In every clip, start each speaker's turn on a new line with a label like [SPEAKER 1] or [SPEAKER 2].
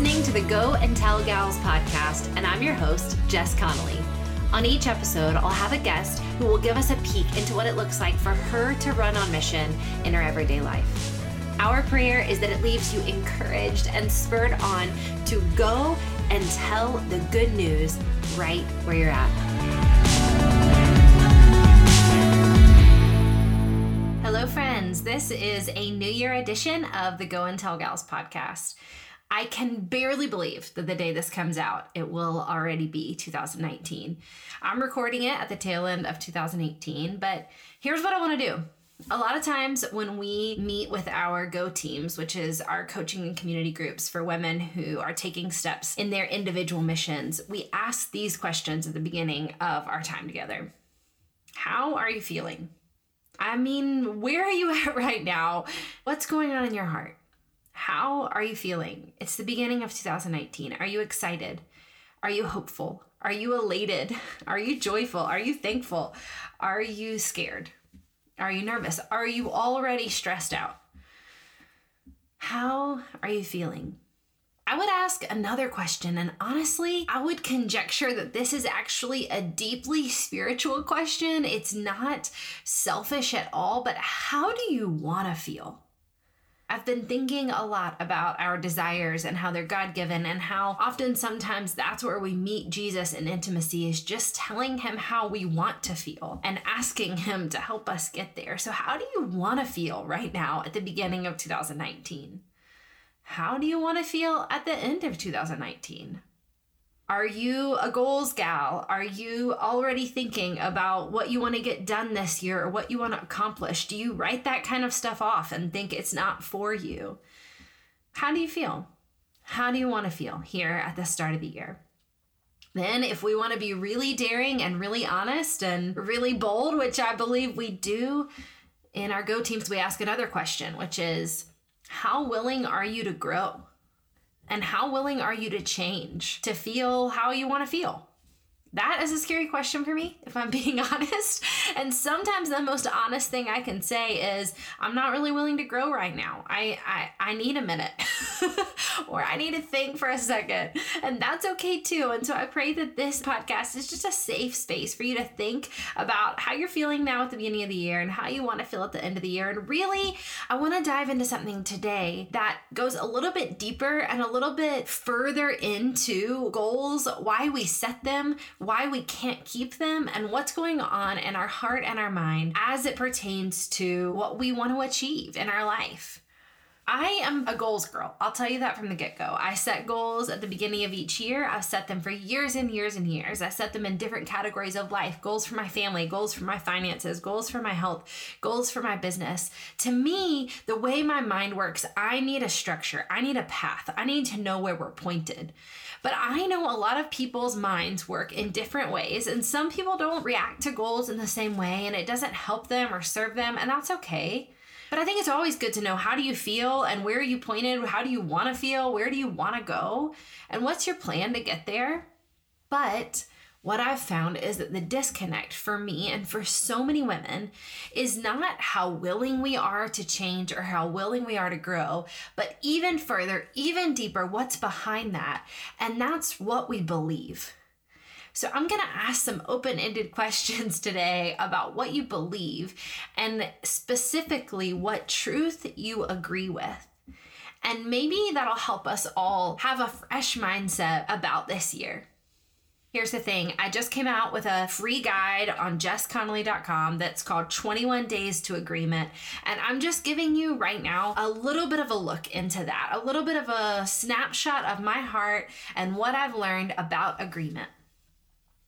[SPEAKER 1] listening to the Go and Tell Gals podcast, and I'm your host, Jess Connolly. On each episode, I'll have a guest who will give us a peek into what it looks like for her to run on mission in her everyday life. Our prayer is that it leaves you encouraged and spurred on to go and tell the good news right where you're at. Hello, friends. This is a New Year edition of the Go and Tell Gals podcast. I can barely believe that the day this comes out, it will already be 2019. I'm recording it at the tail end of 2018, but here's what I want to do. A lot of times when we meet with our Go teams, which is our coaching and community groups for women who are taking steps in their individual missions, we ask these questions at the beginning of our time together. How are you feeling? I mean, where are you at right now? What's going on in your heart? How are you feeling? It's the beginning of 2019. Are you excited? Are you hopeful? Are you elated? Are you joyful? Are you thankful? Are you scared? Are you nervous? Are you already stressed out? How are you feeling? I would ask another question, and honestly, I would conjecture that this is actually a deeply spiritual question. It's not selfish at all, but how do you want to feel? I've been thinking a lot about our desires and how they're God given, and how often sometimes that's where we meet Jesus in intimacy is just telling him how we want to feel and asking him to help us get there. So, how do you want to feel right now at the beginning of 2019? How do you want to feel at the end of 2019? Are you a goals gal? Are you already thinking about what you want to get done this year or what you want to accomplish? Do you write that kind of stuff off and think it's not for you? How do you feel? How do you want to feel here at the start of the year? Then, if we want to be really daring and really honest and really bold, which I believe we do in our Go teams, we ask another question, which is how willing are you to grow? And how willing are you to change to feel how you want to feel? That is a scary question for me, if I'm being honest. And sometimes the most honest thing I can say is, I'm not really willing to grow right now. I I, I need a minute. or I need to think for a second. And that's okay too. And so I pray that this podcast is just a safe space for you to think about how you're feeling now at the beginning of the year and how you want to feel at the end of the year. And really, I want to dive into something today that goes a little bit deeper and a little bit further into goals, why we set them why we can't keep them, and what's going on in our heart and our mind as it pertains to what we want to achieve in our life. I am a goals girl. I'll tell you that from the get go. I set goals at the beginning of each year. I've set them for years and years and years. I set them in different categories of life goals for my family, goals for my finances, goals for my health, goals for my business. To me, the way my mind works, I need a structure, I need a path, I need to know where we're pointed. But I know a lot of people's minds work in different ways, and some people don't react to goals in the same way, and it doesn't help them or serve them, and that's okay. But I think it's always good to know how do you feel and where are you pointed? How do you want to feel? Where do you want to go? And what's your plan to get there? But what I've found is that the disconnect for me and for so many women is not how willing we are to change or how willing we are to grow, but even further, even deeper, what's behind that. And that's what we believe. So, I'm going to ask some open ended questions today about what you believe and specifically what truth you agree with. And maybe that'll help us all have a fresh mindset about this year. Here's the thing I just came out with a free guide on jessconnolly.com that's called 21 Days to Agreement. And I'm just giving you right now a little bit of a look into that, a little bit of a snapshot of my heart and what I've learned about agreement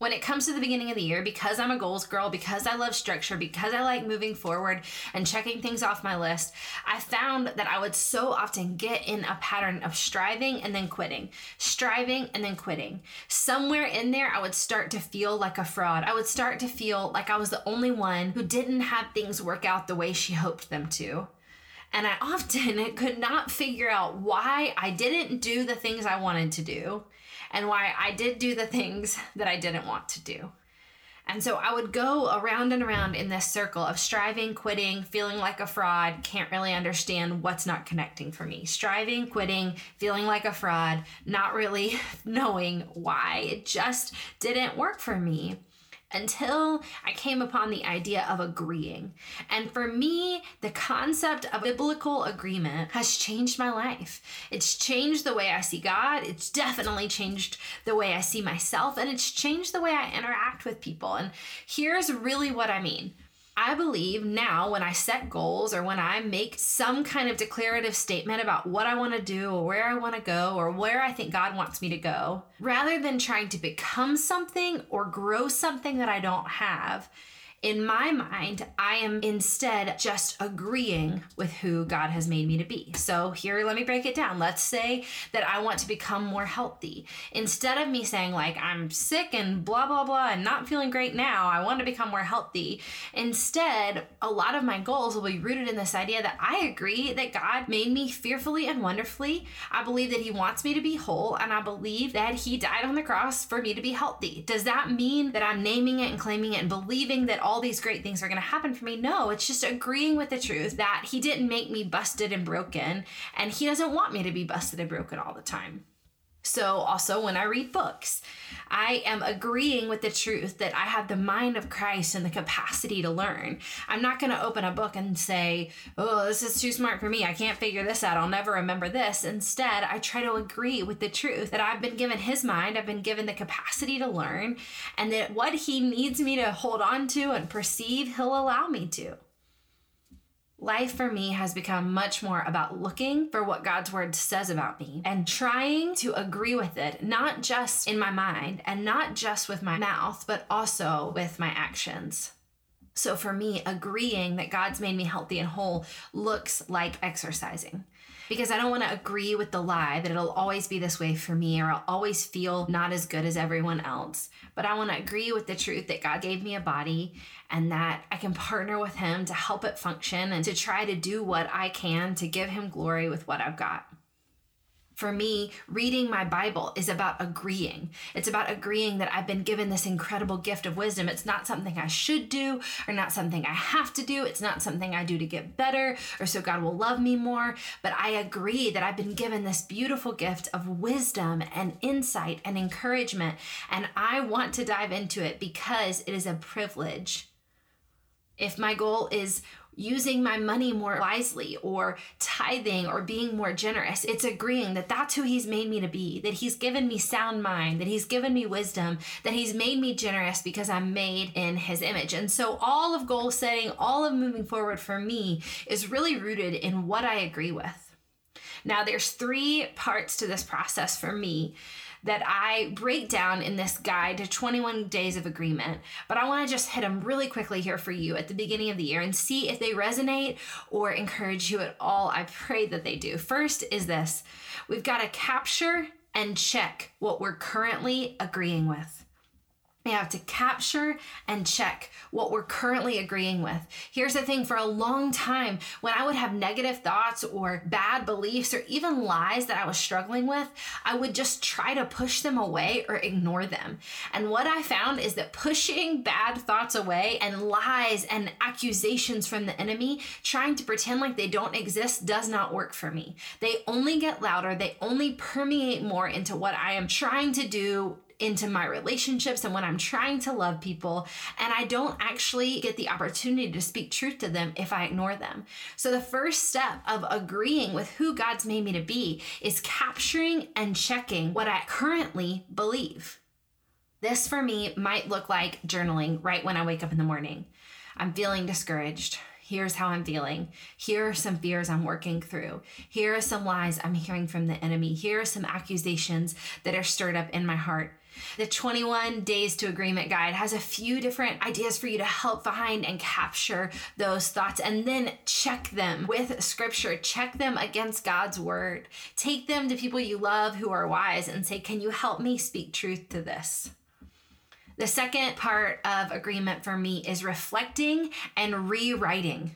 [SPEAKER 1] when it comes to the beginning of the year, because I'm a goals girl, because I love structure, because I like moving forward and checking things off my list, I found that I would so often get in a pattern of striving and then quitting, striving and then quitting. Somewhere in there, I would start to feel like a fraud. I would start to feel like I was the only one who didn't have things work out the way she hoped them to. And I often could not figure out why I didn't do the things I wanted to do and why I did do the things that I didn't want to do. And so I would go around and around in this circle of striving, quitting, feeling like a fraud, can't really understand what's not connecting for me. Striving, quitting, feeling like a fraud, not really knowing why. It just didn't work for me until I came upon the idea of agreeing. And for me, the concept of biblical agreement has changed my life. It's changed the way I see God, it's definitely changed the way I see myself, and it's changed the way I interact with people. And here's really what I mean I believe now when I set goals or when I make some kind of declarative statement about what I want to do or where I want to go or where I think God wants me to go, rather than trying to become something or grow something that I don't have, in my mind, I am instead just agreeing with who God has made me to be. So, here, let me break it down. Let's say that I want to become more healthy. Instead of me saying, like, I'm sick and blah, blah, blah, and not feeling great now, I want to become more healthy. Instead, a lot of my goals will be rooted in this idea that I agree that God made me fearfully and wonderfully. I believe that He wants me to be whole, and I believe that He died on the cross for me to be healthy. Does that mean that I'm naming it and claiming it and believing that all these great things are going to happen for me. No, it's just agreeing with the truth that He didn't make me busted and broken, and He doesn't want me to be busted and broken all the time. So, also when I read books, I am agreeing with the truth that I have the mind of Christ and the capacity to learn. I'm not going to open a book and say, oh, this is too smart for me. I can't figure this out. I'll never remember this. Instead, I try to agree with the truth that I've been given His mind, I've been given the capacity to learn, and that what He needs me to hold on to and perceive, He'll allow me to. Life for me has become much more about looking for what God's word says about me and trying to agree with it, not just in my mind and not just with my mouth, but also with my actions. So for me, agreeing that God's made me healthy and whole looks like exercising because I don't want to agree with the lie that it'll always be this way for me or I'll always feel not as good as everyone else. But I want to agree with the truth that God gave me a body and that I can partner with Him to help it function and to try to do what I can to give Him glory with what I've got for me, reading my Bible is about agreeing. It's about agreeing that I've been given this incredible gift of wisdom. It's not something I should do or not something I have to do. It's not something I do to get better or so God will love me more. But I agree that I've been given this beautiful gift of wisdom and insight and encouragement. And I want to dive into it because it is a privilege. If my goal is using my money more wisely or tithing or being more generous. It's agreeing that that's who He's made me to be, that He's given me sound mind, that He's given me wisdom, that He's made me generous because I'm made in His image. And so all of goal setting, all of moving forward for me is really rooted in what I agree with. Now, there's three parts to this process for me that I break down in this guide to 21 days of agreement. But I want to just hit them really quickly here for you at the beginning of the year and see if they resonate or encourage you at all. I pray that they do. First is this we've got to capture and check what we're currently agreeing with. We have to capture and check what we're currently agreeing with. Here's the thing for a long time, when I would have negative thoughts or bad beliefs or even lies that I was struggling with, I would just try to push them away or ignore them. And what I found is that pushing bad thoughts away and lies and accusations from the enemy, trying to pretend like they don't exist, does not work for me. They only get louder, they only permeate more into what I am trying to do into my relationships and when I'm trying to love people, and I don't actually get the opportunity to speak truth to them if I ignore them. So, the first step of agreeing with who God's made me to be is capturing and checking what I currently believe. This for me might look like journaling right when I wake up in the morning. I'm feeling discouraged. Here's how I'm feeling. Here are some fears I'm working through. Here are some lies I'm hearing from the enemy. Here are some accusations that are stirred up in my heart. The 21 Days to Agreement Guide has a few different ideas for you to help find and capture those thoughts and then check them with scripture. Check them against God's word. Take them to people you love who are wise and say, Can you help me speak truth to this? The second part of agreement for me is reflecting and rewriting.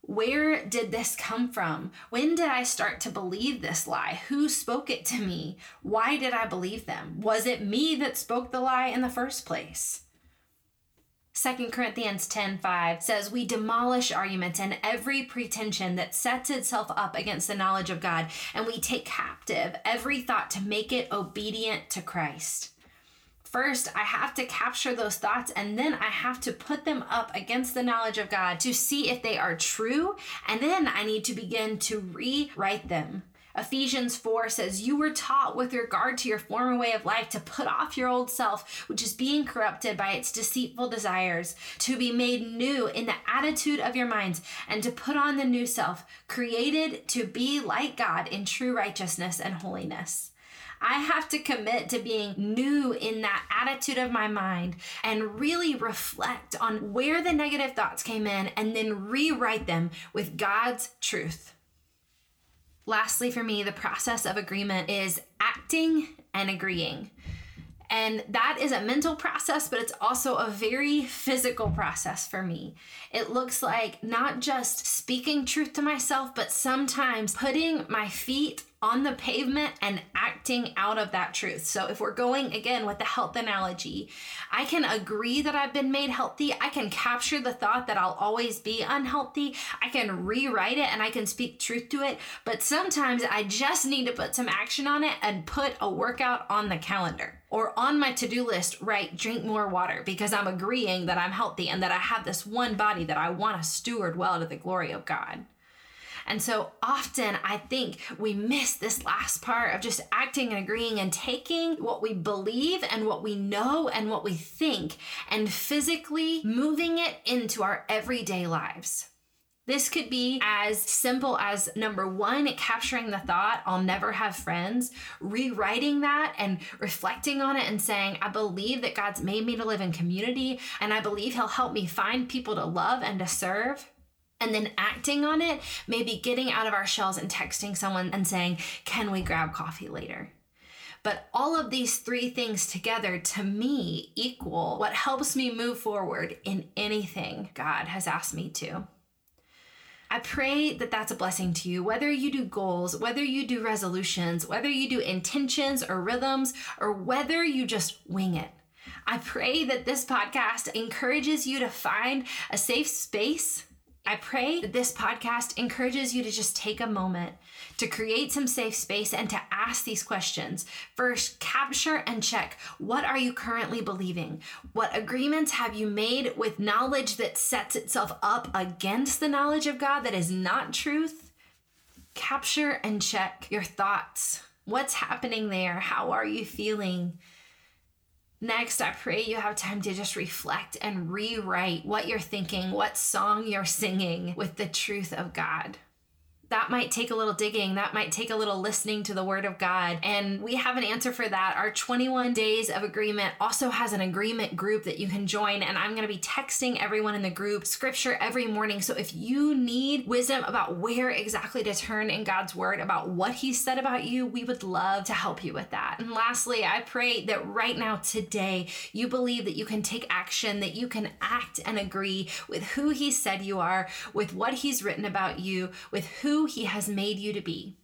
[SPEAKER 1] Where did this come from? When did I start to believe this lie? Who spoke it to me? Why did I believe them? Was it me that spoke the lie in the first place? 2 Corinthians 10 5 says, We demolish arguments and every pretension that sets itself up against the knowledge of God, and we take captive every thought to make it obedient to Christ. First, I have to capture those thoughts and then I have to put them up against the knowledge of God to see if they are true. And then I need to begin to rewrite them. Ephesians 4 says, You were taught with regard to your former way of life to put off your old self, which is being corrupted by its deceitful desires, to be made new in the attitude of your minds, and to put on the new self, created to be like God in true righteousness and holiness. I have to commit to being new in that attitude of my mind and really reflect on where the negative thoughts came in and then rewrite them with God's truth. Lastly, for me, the process of agreement is acting and agreeing. And that is a mental process, but it's also a very physical process for me. It looks like not just speaking truth to myself, but sometimes putting my feet on the pavement and acting out of that truth. So, if we're going again with the health analogy, I can agree that I've been made healthy. I can capture the thought that I'll always be unhealthy. I can rewrite it and I can speak truth to it. But sometimes I just need to put some action on it and put a workout on the calendar or on my to do list, write drink more water because I'm agreeing that I'm healthy and that I have this one body that I want to steward well to the glory of God. And so often I think we miss this last part of just acting and agreeing and taking what we believe and what we know and what we think and physically moving it into our everyday lives. This could be as simple as number one, capturing the thought, I'll never have friends, rewriting that and reflecting on it and saying, I believe that God's made me to live in community and I believe He'll help me find people to love and to serve and then acting on it, maybe getting out of our shells and texting someone and saying, Can we grab coffee later? But all of these three things together to me equal what helps me move forward in anything God has asked me to. I pray that that's a blessing to you. Whether you do goals, whether you do resolutions, whether you do intentions or rhythms, or whether you just wing it. I pray that this podcast encourages you to find a safe space I pray that this podcast encourages you to just take a moment to create some safe space and to ask these questions. First, capture and check what are you currently believing? What agreements have you made with knowledge that sets itself up against the knowledge of God that is not truth? Capture and check your thoughts. What's happening there? How are you feeling? Next, I pray you have time to just reflect and rewrite what you're thinking, what song you're singing with the truth of God that might take a little digging. That might take a little listening to the word of God. And we have an answer for that. Our 21 days of agreement also has an agreement group that you can join. And I'm going to be texting everyone in the group scripture every morning. So if you need wisdom about where exactly to turn in God's word, about what he said about you, we would love to help you with that. And lastly, I pray that right now, today, you believe that you can take action, that you can act and agree with who he said you are, with what he's written about you, with who he has made you to be.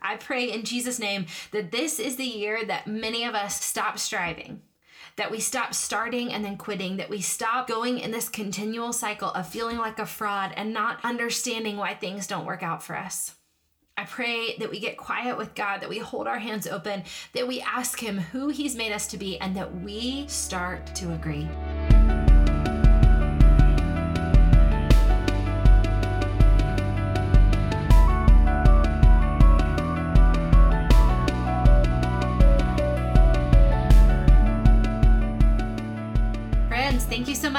[SPEAKER 1] I pray in Jesus' name that this is the year that many of us stop striving, that we stop starting and then quitting, that we stop going in this continual cycle of feeling like a fraud and not understanding why things don't work out for us. I pray that we get quiet with God, that we hold our hands open, that we ask Him who He's made us to be, and that we start to agree.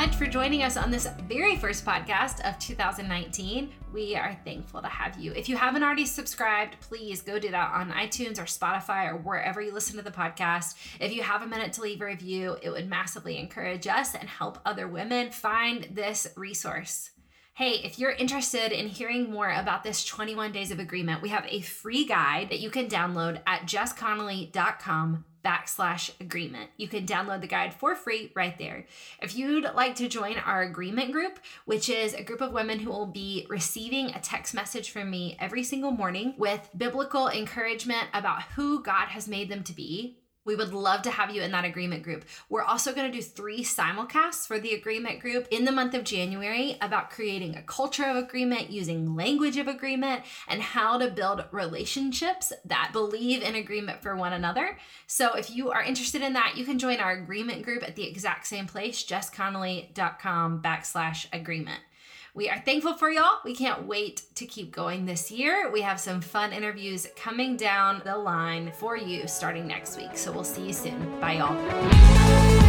[SPEAKER 1] Much for joining us on this very first podcast of 2019. We are thankful to have you. If you haven't already subscribed, please go do that on iTunes or Spotify or wherever you listen to the podcast. If you have a minute to leave a review, it would massively encourage us and help other women find this resource. Hey, if you're interested in hearing more about this 21 days of agreement, we have a free guide that you can download at jessconnolly.com backslash agreement. You can download the guide for free right there. If you'd like to join our agreement group, which is a group of women who will be receiving a text message from me every single morning with biblical encouragement about who God has made them to be, We would love to have you in that agreement group. We're also going to do three simulcasts for the agreement group in the month of January about creating a culture of agreement, using language of agreement, and how to build relationships that believe in agreement for one another. So if you are interested in that, you can join our agreement group at the exact same place, jessconnolly.com backslash agreement. We are thankful for y'all. We can't wait to keep going this year. We have some fun interviews coming down the line for you starting next week. So we'll see you soon. Bye, y'all.